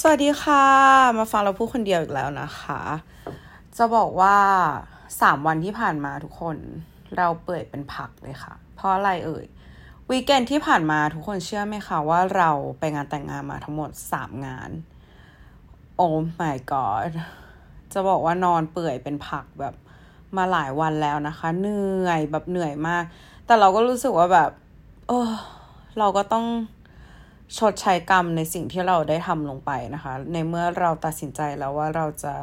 สวัสดีค่ะ มาฟังเราพูดคนเดียวอีกแล้วนะคะ จะบอกว่าสามวันที่ผ่านมาทุกคนเราเปื่อยเป็นผักเลยค่ะ เพราะอะไรเอ่ยวีเกนที่ผ่านมาทุกคนเชื่อไหมคะว่าเราไปงานแต่งงานมาทั้งหมดสามงาน โอ้ my god จะบอกว่านอนเปื่อยเป็นผักแบบมาหลายวันแล้วนะคะ เหนื่อยแบบเหนื่อยมาก แต่เราก็รู้สึกว่าแบบ เออเราก็ต้อง ชดใช้กรรมในสิ่งที่เราได้ทำลงไปนะคะ ในเมื่อเราตัดสินใจแล้วว่าเราจะ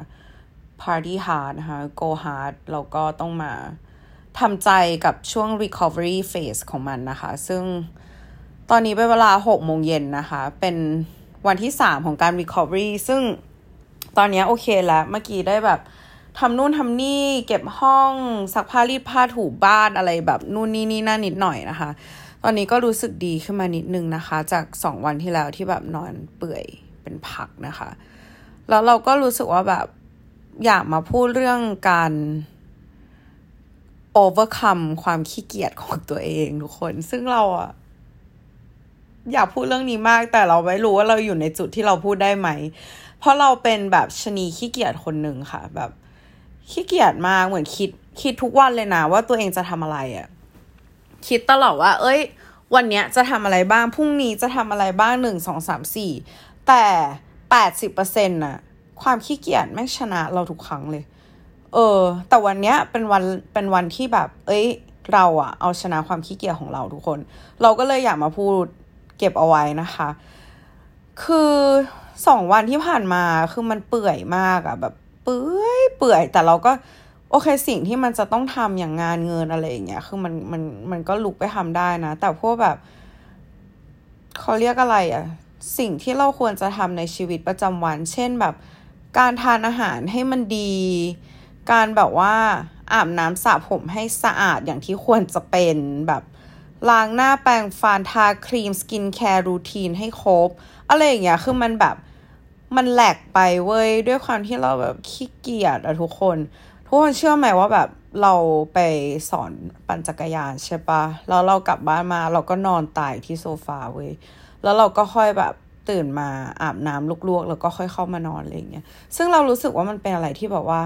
party hard นะคะ go hard เราก็ต้องมาทำใจกับช่วง recovery phase ของมันนะคะ ซึ่งตอนนี้เป็นเวลา6โมงเย็นนะคะ เป็นวันที่ 3 ของการ recovery ซึ่งตอนนี้โอเคแล้วเมื่อกี้ได้แบบทำนู่นทำนี่เก็บห้องซักผ้ารีดผ้าถูบ้านอะไรแบบนู่นนี่นี่นั่นนิดหน่อยนะคะ ตอนนี้ก็รู้สึกดีขึ้นมานิดนึงนะคะ จากสองวันที่แล้วที่แบบนอนเปื่อยเป็นผักนะคะ แล้วเราก็รู้สึกว่าแบบอยากมาพูดเรื่องการ overcome ความขี้เกียจของตัวเองทุกคน ซึ่งเราอะอยากพูดเรื่องนี้มาก แต่เราไม่รู้ว่าเราอยู่ในจุดที่เราพูดได้ไหม เพราะเราเป็นแบบชนีขี้เกียจคนหนึ่งค่ะ แบบขี้เกียจมากเหมือนคิดคิดทุกวันเลยนะว่าตัวเองจะทำอะไรอะ คิดตลอดว่า เอ้ย วันเนี้ยจะทำอะไรบ้าง พรุ่งนี้จะทำอะไรบ้างหนึ่งสองสามสี่แต่แปดสิบเปอร์เซ็นต์น่ะ ความขี้เกียจแม่งชนะเราทุกครั้งเลย เออ แต่วันเนี้ยเป็นวันเป็นวันที่แบบ เอ้ย เราอะเอาชนะความขี้เกียจของเราทุกคน เราก็เลยอยากมาพูดเก็บเอาไว้นะคะ คือสองวันที่ผ่านมาคือมันเปื่อยมากอะแบบ เปื่อยเปื่อยแต่เราก็ โอเคสิ่งที่มันจะต้องทำอย่างงานเงินอะไรอย่างเงี้ยคือมันมันมันก็ลุกไปทำได้นะ แต่พวกแบบเขาเรียกอะไรอะสิ่งที่เราควรจะทำในชีวิตประจำวัน เช่นแบบ การทานอาหารให้มันดี การแบบว่าอาบน้ำสระผมให้สะอาดอย่างที่ควรจะเป็นแบบล้างหน้าแปรงฟันทาครีม skincare routine ให้ครบอะไรอย่างเงี้ยคือมันแบบมันแหลกไปเว้ยด้วยความที่เราแบบขี้เกียจอะทุกคน ทุกคนเชื่อไหมว่าแบบเราไปสอนปั่นจักรยานใช่ปะแล้วเรากลับบ้านมาเราก็นอนตายที่โซฟาเว้ย แล้วเราก็ค่อยแบบตื่นมาอาบน้ำลวกๆ แล้วก็ค่อยเข้ามานอนอะไรเงี้ย ซึ่งเรารู้สึกว่ามันเป็นอะไรที่แบบว่า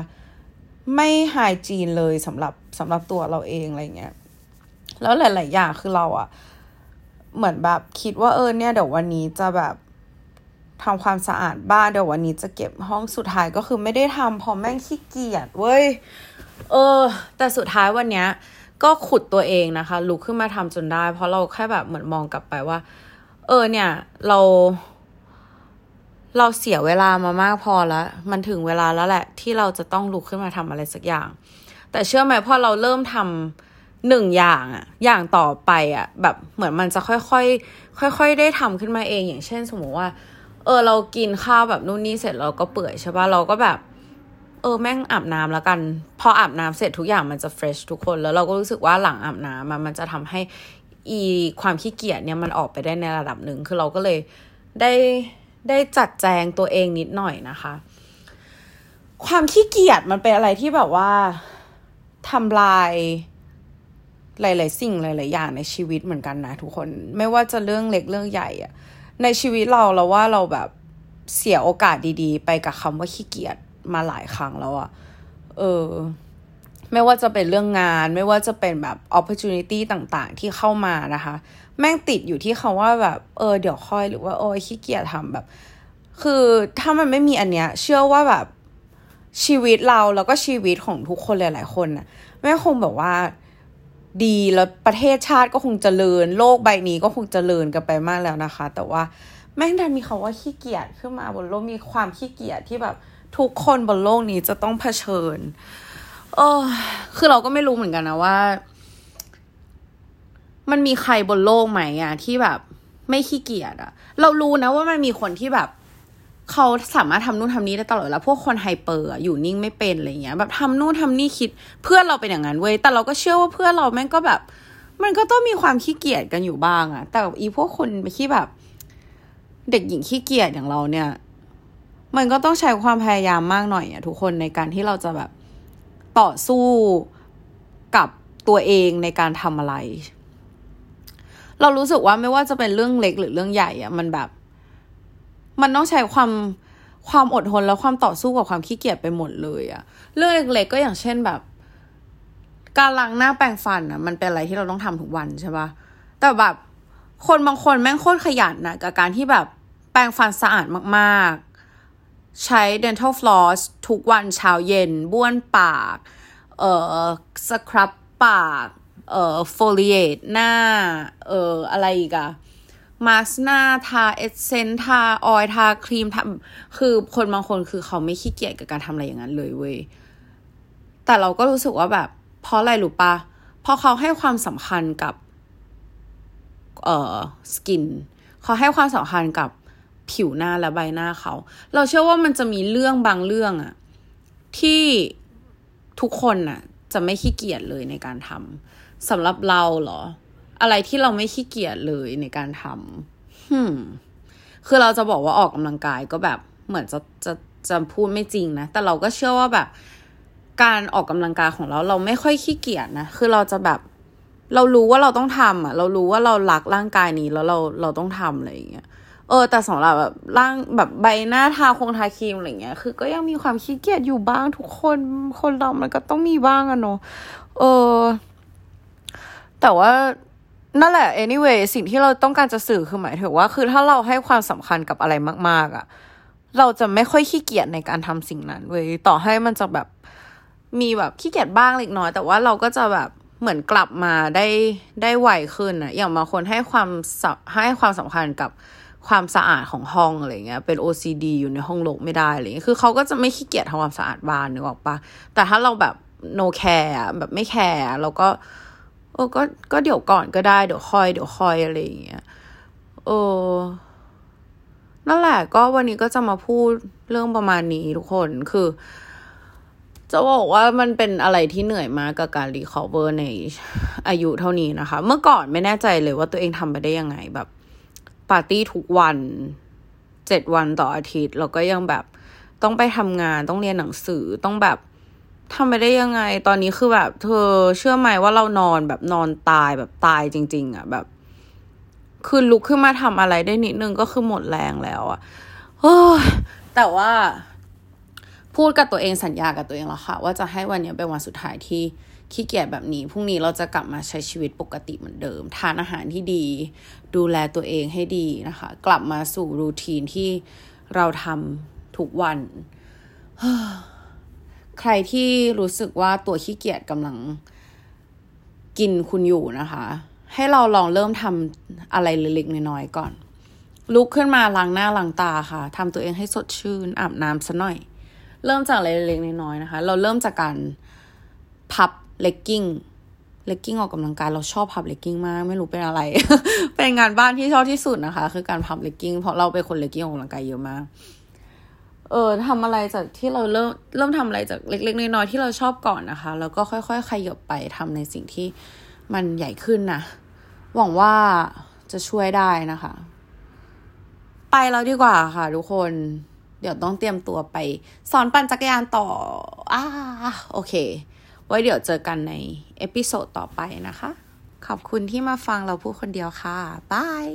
ไม่ไฮจีนเลยสำหรับสำหรับตัวเราเองอะไรเงี้ย แล้วหลาย ๆ อย่างคือเราอะเหมือนแบบคิดว่าเออเนี่ยเดี๋ยววันนี้จะแบบ ทำความสะอาดบ้านเดี๋ยววันนี้จะเก็บห้องสุดท้ายก็คือไม่ได้ทำเพราะแม่งขี้เกียจเว้ย เออ แต่สุดท้ายวันเนี้ยก็ขุดตัวเองนะคะลุกขึ้นมาทำจนได้ เพราะเราแค่แบบเหมือนมองกลับไปว่า เออเนี่ย เรา เราเสียเวลามามากพอแล้ว มันถึงเวลาแล้วแหละ ที่เราจะต้องลุกขึ้นมาทำอะไรสักอย่าง แต่เชื่อไหมพอเราเริ่มทำหนึ่งอย่างอะอย่างต่อไปอะแบบเหมือนมันจะค่อยๆค่อยๆได้ทำขึ้นมาเองอย่างเช่น สมมติว่า เออเรากินข้าวแบบนู่นนี่เสร็จเราก็เปื่อยใช่ปะเราก็แบบ เออแม่งอาบน้ำแล้วกัน พออาบน้ำเสร็จทุกอย่างมันจะเฟรชทุกคนแล้วเราก็รู้สึกว่าหลังอาบน้ำมันจะทำให้อีความขี้เกียจเนี่ยมันออกไปได้ในระดับหนึ่งคือเราก็เลยได้ได้จัดแจงตัวเองนิดหน่อยนะคะ ความขี้เกียจมันเป็นอะไรที่แบบว่าทำลายหลาย ๆ สิ่งหลาย ๆ อย่างในชีวิตเหมือนกันนะทุกคน ไม่ว่าจะเรื่องเล็กเรื่องใหญ่อะ ในชีวิตเราเราว่าเราแบบเสียโอกาสดีๆ ไปกับคำว่าขี้เกียจมาหลายครั้งแล้วอะเออ ไม่ว่าจะเป็นเรื่องงาน ไม่ว่าจะเป็นแบบ opportunity ต่างๆ ที่เข้ามานะคะ แม่งติดอยู่ที่คาว่าแบบ เออ เดี๋ยวค่อยหรือว่าโอ้ยขี้เกียจทำแบบ คือถ้ามันไม่มีอันเนี้ย เชื่อว่าแบบชีวิตเราแล้วก็ชีวิตของทุกคนหลาย ๆ คนน่ะแม่คงแบบว่า ดีแล้วประเทศชาติก็คงเจริญ โลกใบนี้ก็คงเจริญกันไปมากแล้วนะคะ แต่ว่าแม่งดันมีคาว่าขี้เกียจขึ้นมาบนโลกมีความขี้เกียจที่แบบทุกคนบนโลกนี้จะต้องเผชิญ เออ คือเราก็ไม่รู้เหมือนกันนะว่า มันมีใครบนโลกไหมอะที่แบบ ไม่ขี้เกียจอะเรารู้นะว่ามันมีคนที่แบบ เขาสามารถทำนู่นทำนี้ได้ตลอดแล้วพวกคนไฮเปอร์อยู่นิ่งไม่เป็นอะไรเงี้ย แบบทำนู่นทำนี่คิดเพื่อนเราเป็นอย่างนั้นเว้ยแต่เราก็เชื่อว่าเพื่อนเราแม่งก็แบบ มันก็ต้องมีความขี้เกียจกันอยู่บ้างอะแต่อีพวกคนที่แบบ เด็กหญิงขี้เกียจอย่างเราเนี่ย มันก็ต้องใช้ความพยายามมากหน่อยอะทุกคนในการที่เราจะแบบต่อสู้กับตัวเองในการทำอะไร เรารู้สึกว่าไม่ว่าจะเป็นเรื่องเล็กหรือเรื่องใหญ่อะมันแบบ มันต้องใช้ความความอดทนและความต่อสู้กับความขี้เกียจไปหมดเลยอะเรื่องเล็กๆก็อย่างเช่นแบบ การล้างหน้าแปรงฟันอะมันเป็นอะไรที่เราต้องทำทุกวันใช่ปะแต่แบบคนบางคนแม่งโคตรขยันนะกับการที่แบบแปรงฟันสะอาดมากๆ ใช้ dental floss ทุกวันเช้าเย็น บ้วนปาก เอ่อสครับปาก เอ่อ foliate หน้า เอ่ออะไรอีกอะ มาสหน้าทาเอเซนทาออยทาครีมทำคือคนบางคนคือเขาไม่ขี้เกียจกับการทำอะไรอย่างนั้นเลยเว้ยแต่เราก็รู้สึกว่าแบบ เพราะอะไรรู้ปะเพราะเขาให้ความสำคัญกับ เอ่อสกินเขาให้ความสำคัญกับผิวหน้าและใบหน้าเขา เราเชื่อว่ามันจะมีเรื่องบางเรื่องอะที่ทุกคนน่ะจะไม่ขี้เกียจเลยในการทำสำหรับเราเหรอ อะไรที่เราไม่ขี้เกียจเลยในการทำฮึมคือเราจะบอกว่าออกกำลังกายก็แบบเหมือนจะจะจะพูดไม่จริงนะ แต่เราก็เชื่อว่าแบบ การออกกำลังกายของเราเราไม่ค่อยขี้เกียจนะ คือเราจะแบบ เรารู้ว่าเราต้องทำอะ เรารู้ว่าเรารักร่างกายนี้แล้วเราเราต้องทำอะไรอย่างเงี้ยเออแต่สำหรับแบบร่างแบบใบหน้าทาคงทาครีมอะไรเงี้ย คือก็ยังมีความขี้เกียจอยู่บ้างทุกคนคนเรามันก็ต้องมีบ้างอะเนาะเออ แต่ว่า นั่นแหละ anyway สิ่งที่เราต้องการจะสื่อคือหมายถึงว่า คือถ้าเราให้ความสำคัญกับอะไรมาก ๆอะเราจะไม่ค่อยขี้เกียจในการทำสิ่งนั้นเว้ยต่อให้มันจะแบบมีแบบขี้เกียจบ้างเล็กน้อย แต่ว่าเราก็จะแบบเหมือนกลับมาได้ได้ไวขึ้นอะอย่างบางคนให้ความให้ความสำคัญกับความสะอาดของห้องอะไรเงี้ย เป็น OCD อยู่ในห้องโลกไม่ได้อะไรเงี้ย คือเขาก็จะไม่ขี้เกียจทำความสะอาดบ้านนึกออกปะแต่ถ้าเราแบบ no care แบบไม่แคร์เราก็ เออก็ก็เดี๋ยวก่อนก็ได้เดี๋ยวคอยเดี๋ยวคอยอะไรอย่างเงี้ยเออนั่นแหละก็วันนี้ก็จะมาพูดเรื่องประมาณนี้ทุกคนคือ จะบอกว่ามันเป็นอะไรที่เหนื่อยมากกับการ recover ในอายุเท่านี้นะคะ เมื่อก่อนไม่แน่ใจเลยว่าตัวเองทำไปได้ยังไงแบบปาร์ตี้ทุกวันเจ็ดวันต่ออาทิตย์เราก็ยังแบบต้องไปทำงานต้องเรียนหนังสือต้องแบบ ทำไปได้ยังไง ตอนนี้คือแบบ เธอเชื่อไหมว่าเรานอนแบบนอนตายแบบตายจริง ๆอะ่ะแบบ คือลุกขึ้นมาทำอะไรได้นิดนึงก็คือหมดแรงแล้วอะ่ะแต่ว่า พูดกับตัวเองสัญญากับตัวเองแล้วค่ะ ว่าจะให้วันนี้เป็นวันสุดท้ายที่ขี้เกียจแบบนี้พรุ่งนี้เราจะกลับมาใช้ชีวิตปกติเหมือนเดิม ทานอาหารที่ดี ดูแลตัวเองให้ดีนะคะ กลับมาสู่รูทีนที่เราทำทุกวัน ใครที่รู้สึกว่าตัวขี้เกียจกำลังกินคุณอยู่นะคะ ให้เราลองเริ่มทำอะไรเล็กๆน้อยๆก่อน ลุกขึ้นมาล้างหน้าล้างตาค่ะทำตัวเองให้สดชื่นอาบน้ำซะหน่อย เริ่มจากอะไรเล็กๆน้อยๆนะคะ เราเริ่มจากการพับ legging legging ออกกำลังกายเราชอบพับเลกกิ้งมากไม่รู้เป็นอะไร เป็นงานบ้านที่ชอบที่สุดนะคะ คือการพับเลกกิ้งเพราะเราเป็นคนเลกกิ้งออกกำลังกายเยอะมาก เออทำอะไรจากที่เราเริ่มเริ่มทำอะไรจากเล็ก ๆน้อยๆที่เราชอบก่อนนะคะ แล้วก็ค่อยๆขยับไปทำในสิ่งที่มันใหญ่ขึ้นนะ หวังว่าจะช่วยได้นะคะ ไปแล้วดีกว่าค่ะ ทุกคน เดี๋ยวต้องเตรียมตัวไป สอนปั่นจักรยานต่ออ่าโอเค ไว้เดี๋ยวเจอกันใน episode ต่อไปนะคะ ขอบคุณที่มาฟังเราพูดคนเดียวค่ะ bye